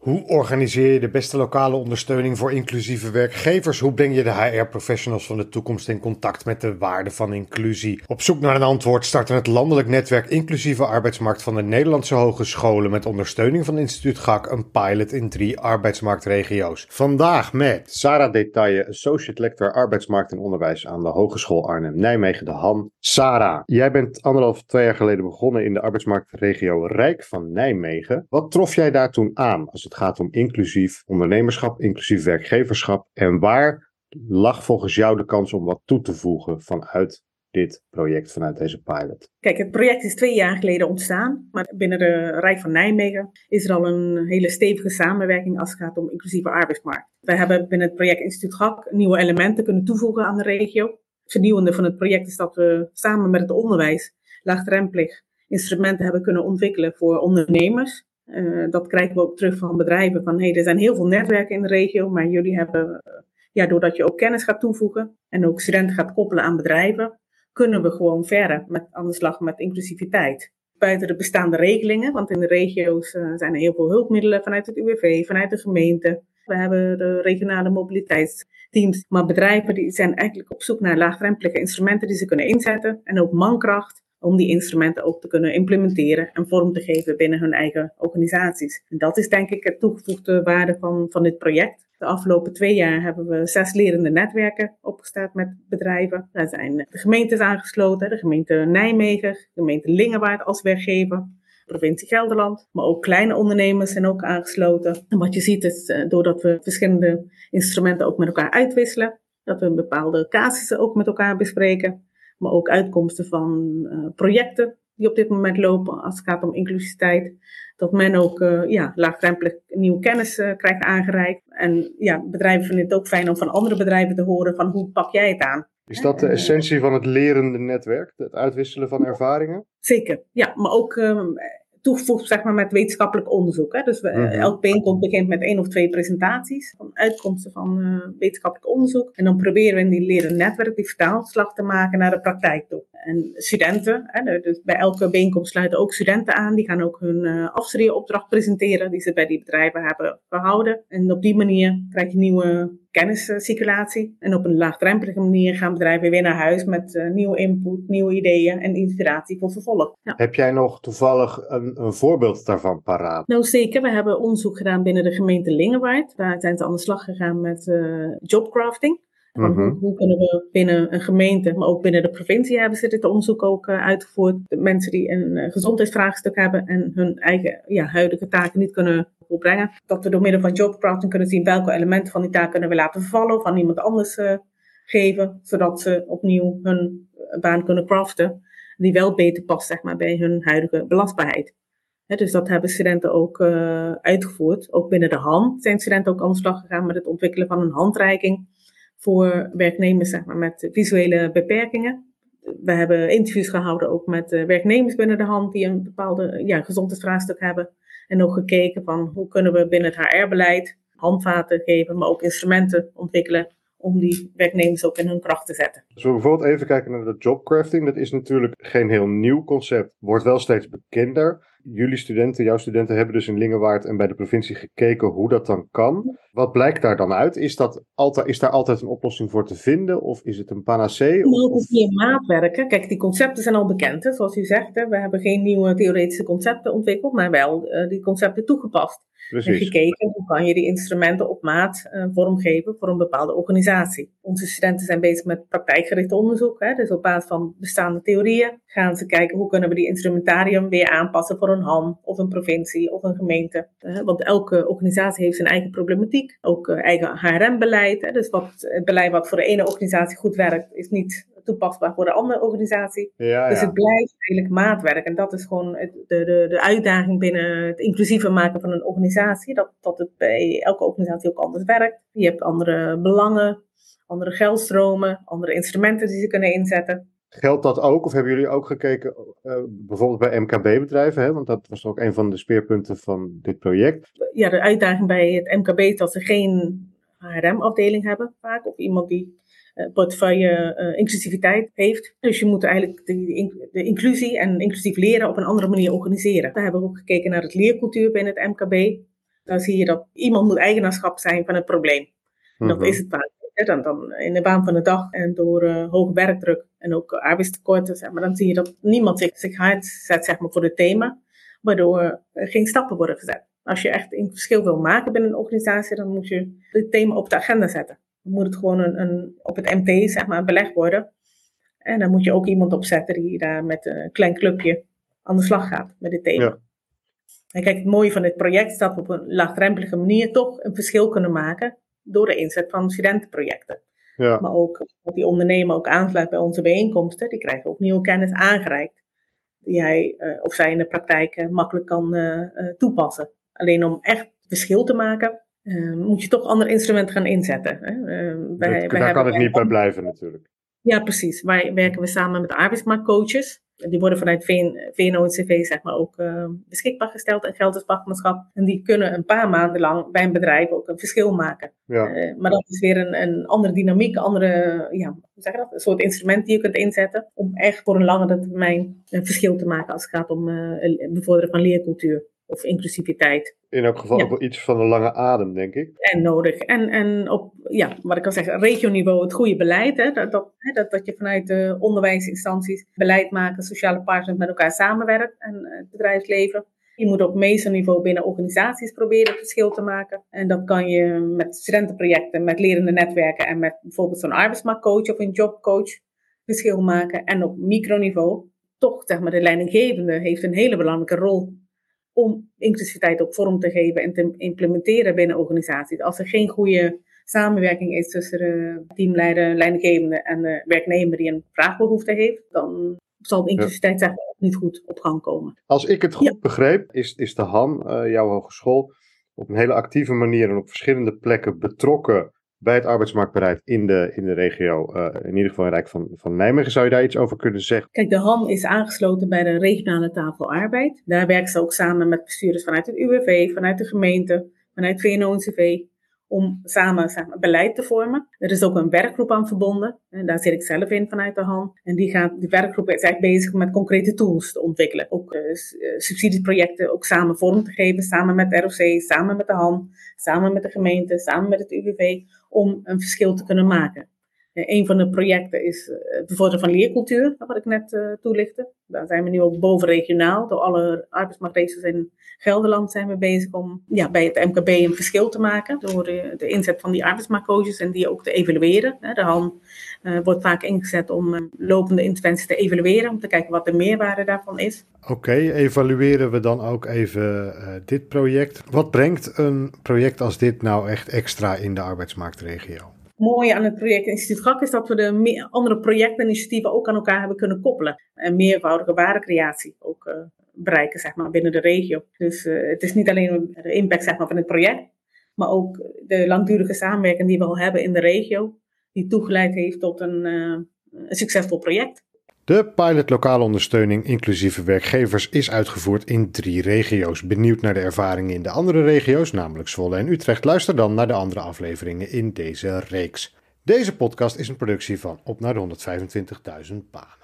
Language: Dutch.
Hoe organiseer je de beste lokale ondersteuning voor inclusieve werkgevers? Hoe breng je de HR-professionals van de toekomst in contact met de waarde van inclusie? Op zoek naar een antwoord starten het landelijk netwerk Inclusieve Arbeidsmarkt van de Nederlandse Hogescholen met ondersteuning van instituut GAK een pilot in drie arbeidsmarktregio's. Vandaag met Sarah Detaille, Associate Lector Arbeidsmarkt en Onderwijs aan de Hogeschool Arnhem-Nijmegen de Han. Sarah, jij bent anderhalf, twee jaar geleden begonnen in de arbeidsmarktregio Rijk van Nijmegen. Wat trof jij daar toen aan het gaat om inclusief ondernemerschap, inclusief werkgeverschap. En waar lag volgens jou de kans om wat toe te voegen vanuit dit project, vanuit deze pilot? Kijk, het project is twee jaar geleden ontstaan, maar binnen de Rijk van Nijmegen is er al een hele stevige samenwerking als het gaat om inclusieve arbeidsmarkt. Wij hebben binnen het project Instituut GAK nieuwe elementen kunnen toevoegen aan de regio. Het vernieuwende van het project is dat we samen met het onderwijs laagdrempelig instrumenten hebben kunnen ontwikkelen voor ondernemers. Uh, dat krijgen we ook terug van bedrijven. Van hey, er zijn heel veel netwerken in de regio, maar jullie hebben, uh, ja, doordat je ook kennis gaat toevoegen en ook studenten gaat koppelen aan bedrijven, kunnen we gewoon verder met, aan de slag met inclusiviteit. Buiten de bestaande regelingen, want in de regio's uh, zijn er heel veel hulpmiddelen vanuit het UWV, vanuit de gemeente. We hebben de regionale mobiliteitsteams. Maar bedrijven die zijn eigenlijk op zoek naar laagdrempelige instrumenten die ze kunnen inzetten. En ook mankracht om die instrumenten ook te kunnen implementeren en vorm te geven binnen hun eigen organisaties. En dat is denk ik het toegevoegde waarde van, van dit project. De afgelopen twee jaar hebben we zes lerende netwerken opgestart met bedrijven. Daar zijn de gemeentes aangesloten, de gemeente Nijmegen, de gemeente Lingewaard als werkgever, provincie Gelderland, maar ook kleine ondernemers zijn ook aangesloten. En wat je ziet is, eh, doordat we verschillende instrumenten ook met elkaar uitwisselen, dat we bepaalde casussen ook met elkaar bespreken, maar ook uitkomsten van uh, projecten die op dit moment lopen als het gaat om inclusiviteit. Dat men ook uh, ja, laagdrempelig nieuwe kennis uh, krijgt aangereikt. En ja, bedrijven vinden het ook fijn om van andere bedrijven te horen van hoe pak jij het aan. Is dat de essentie van het lerende netwerk? Het uitwisselen van ervaringen? Zeker, ja. Maar ook um, toegevoegd zeg maar, met wetenschappelijk onderzoek. Hè. Dus we, mm -hmm. elk bijeenkomst begint met één of twee presentaties van uitkomsten van uh, wetenschappelijk onderzoek. En dan proberen we in die leren netwerk die vertaalslag te maken naar de praktijk toe. En studenten, hè, dus bij elke bijeenkomst sluiten ook studenten aan. Die gaan ook hun uh, afstudeeropdracht presenteren die ze bij die bedrijven hebben gehouden. En op die manier krijg je nieuwe kenniscirculatie. En op een laagdrempelige manier gaan bedrijven weer naar huis met uh, nieuwe input, nieuwe ideeën en inspiratie voor vervolg. Ja. Heb jij nog toevallig een, een, voorbeeld daarvan paraat? Nou zeker, we hebben onderzoek gedaan binnen de gemeente Lingewaard. Daar zijn ze aan de slag gegaan met uh, jobcrafting. -hmm. hoe, hoe, kunnen we binnen een gemeente, maar ook binnen de provincie hebben ze dit onderzoek ook uh, uitgevoerd. De mensen die een uh, gezondheidsvraagstuk hebben en hun eigen ja, huidige taken niet kunnen volbrengen. Dat we door middel van jobcrafting kunnen zien welke elementen van die taak kunnen we laten vervallen of aan iemand anders uh, geven. Zodat ze opnieuw hun baan kunnen craften. Die wel beter past zeg maar, bij hun huidige belastbaarheid. He, dus dat hebben studenten ook uitgevoerd. Ook binnen de hand zijn studenten ook aan de slag gegaan met het ontwikkelen van een handreiking voor werknemers zeg maar, met visuele beperkingen. We hebben interviews gehouden ook met werknemers binnen de hand die een bepaalde ja, gezondheidsvraagstuk hebben. En ook gekeken van hoe kunnen we binnen het HR-beleid handvaten geven, maar ook instrumenten ontwikkelen om die werknemers ook in hun kracht te zetten. Als we bijvoorbeeld even kijken naar de jobcrafting, dat is natuurlijk geen heel nieuw concept, wordt wel steeds bekender. Jullie studenten, jouw studenten hebben dus in Lingewaard en bij de provincie gekeken hoe dat dan kan. Wat blijkt daar dan uit? Is, dat altijd, is daar altijd een oplossing voor te vinden of is het een panacee? Of, of... meer maatwerken. Kijk, die concepten zijn al bekend, hè? zoals u zegt. Hè? We hebben geen nieuwe theoretische concepten ontwikkeld, maar wel uh, die concepten toegepast. Precies. En gekeken hoe kan je die instrumenten op maat uh, vormgeven voor een bepaalde organisatie. Onze studenten zijn bezig met praktijkgericht onderzoek. Hè? Dus op basis van bestaande theorieën gaan ze kijken hoe kunnen we die instrumentarium weer aanpassen voor een HAM of een provincie of een gemeente. Uh, want elke organisatie heeft zijn eigen problematiek, ook uh, eigen HRM-beleid. Dus wat, het beleid wat voor de ene organisatie goed werkt, is niet toepasbaar voor de andere organisatie. Ja, dus ja. het blijft eigenlijk maatwerk. En dat is gewoon het, de, de, de uitdaging binnen het inclusiever maken van een organisatie. Dat, dat het bij elke organisatie ook anders werkt. Je hebt andere belangen, andere geldstromen, andere instrumenten die ze kunnen inzetten. Geldt dat ook, of hebben jullie ook gekeken, uh, bijvoorbeeld bij MKB-bedrijven, want dat was ook een van de speerpunten van dit project? Ja, de uitdaging bij het MKB is dat ze geen HRM-afdeling hebben vaak, of iemand die portefeuille uh, inclusiviteit heeft. Dus je moet eigenlijk de, de, inclusie en inclusief leren op een andere manier organiseren. We hebben ook gekeken naar het leercultuur binnen het MKB. dan zie je dat iemand moet eigenaarschap zijn van het probleem. Dat Mhm. is het vaak. Dan, dan in de baan van de dag en door eh, hoge werkdruk en ook arbeidstekorten, zeg maar, dan zie je dat niemand zich, zich uitzet zeg maar, voor het thema, waardoor er geen stappen worden gezet. Als je echt een verschil wil maken binnen een organisatie, dan moet je het thema op de agenda zetten. Dan moet het gewoon een, een, op het MT zeg maar, belegd worden. En dan moet je ook iemand opzetten die daar met een klein clubje aan de slag gaat met dit thema. Ja. En kijk, het mooie van dit project is dat we op een laagdrempelige manier toch een verschil kunnen maken door de inzet van studentenprojecten. Ja. Maar ook dat die ondernemer ook aansluit bij onze bijeenkomsten, die krijgen ook nieuwe kennis aangereikt. Die hij eh, of zij in de praktijk eh, makkelijk kan eh, toepassen. Alleen om echt verschil te maken, eh, moet je toch andere instrumenten gaan inzetten. Hè? Eh, Dat- wij- wij daar kan het niet bij blijven natuurlijk. ja, precies. Wij werken we samen met arbeidsmarktcoaches. Die worden vanuit VN, VNO-NCV zeg maar ook eh, beschikbaar gesteld en geldt als vakmanschap. En die kunnen een paar maanden lang bij een bedrijf ook een verschil maken. Ja. Eh, maar dat is weer een, een andere dynamiek, een andere, ja, hoe zeg je dat? Een soort instrument die je kunt inzetten om echt voor een langere termijn een verschil te maken als het gaat om eh, het bevorderen van leercultuur of inclusiviteit. In elk geval Ja. ook wel iets van een lange adem, denk ik. En nodig. En, en op, ja, wat ik al zeg, regioniveau het goede beleid. Hè, dat, dat, hè, dat, dat je vanuit de onderwijsinstanties beleid maken, sociale partners met elkaar samenwerkt en eh, het bedrijfsleven. Je moet op meesterniveau binnen organisaties proberen het verschil te maken. En dat kan je met studentenprojecten, met lerende netwerken en met bijvoorbeeld zo'n arbeidsmarktcoach of een jobcoach verschil maken. En op microniveau, toch zeg maar de leidinggevende heeft een hele belangrijke rol om inclusiviteit ook vorm te geven en te implementeren binnen organisaties. Als er geen goede samenwerking is tussen de teamleider, leidinggevende en de werknemer die een vraagbehoefte heeft, dan zal de inclusiviteit ook niet goed op gang komen. Als ik het goed Ja. begreep, is, is de Han, eh, jouw hogeschool, op een hele actieve manier en op verschillende plekken betrokken bij het arbeidsmarktbeleid in de, in de regio, eh, in ieder geval in Rijk van, van Nijmegen. Zou je daar iets over kunnen zeggen? Kijk, de HAN is aangesloten bij de regionale tafel arbeid. Daar werkt ze ook samen met bestuurders vanuit het UWV, vanuit de gemeente, vanuit VNO-NCV, om samen beleid te vormen. Er is ook een werkgroep aan verbonden. En daar zit ik zelf in vanuit de HAN. En die, gaat, die werkgroep is eigenlijk bezig met concrete tools te ontwikkelen. Ook eh, subsidieprojecten ook samen vorm te geven, samen met ROC, samen met de HAN, samen met de gemeente, samen met het UWV, om een verschil te kunnen maken. Eh, Een van de projecten is eh, het bevorderen van leercultuur, wat ik net eh, toelichtte. Daar zijn we nu ook bovenregionaal, door alle arbeidsmarktregio's in Gelderland zijn we bezig om ja, bij het MKB een verschil te maken. Door de, inzet van die arbeidsmarktcoaches en die ook te evalueren. De HAN wordt vaak ingezet om lopende interventies te evalueren, om te kijken wat de meerwaarde daarvan is. Oké, evalueren we dan ook even dit project. Wat brengt een project als dit nou echt extra in de arbeidsmarktregio? Mooie aan het project Instituut GAK is dat we de andere projecten en initiatieven ook aan elkaar hebben kunnen koppelen. En meervoudige waardecreatie ook eh, bereiken zeg maar, binnen de regio. Dus eh, het is niet alleen de impact zeg maar, van het project, maar ook de langdurige samenwerking die we al hebben in de regio, die toegeleid heeft tot een, eh, een succesvol project. De pilot lokale ondersteuning inclusieve werkgevers is uitgevoerd in drie regio's. Benieuwd naar de ervaringen in de andere regio's, namelijk Zwolle en Utrecht? Luister dan naar de andere afleveringen in deze reeks. Deze podcast is een productie van Op naar de 125.000 baan.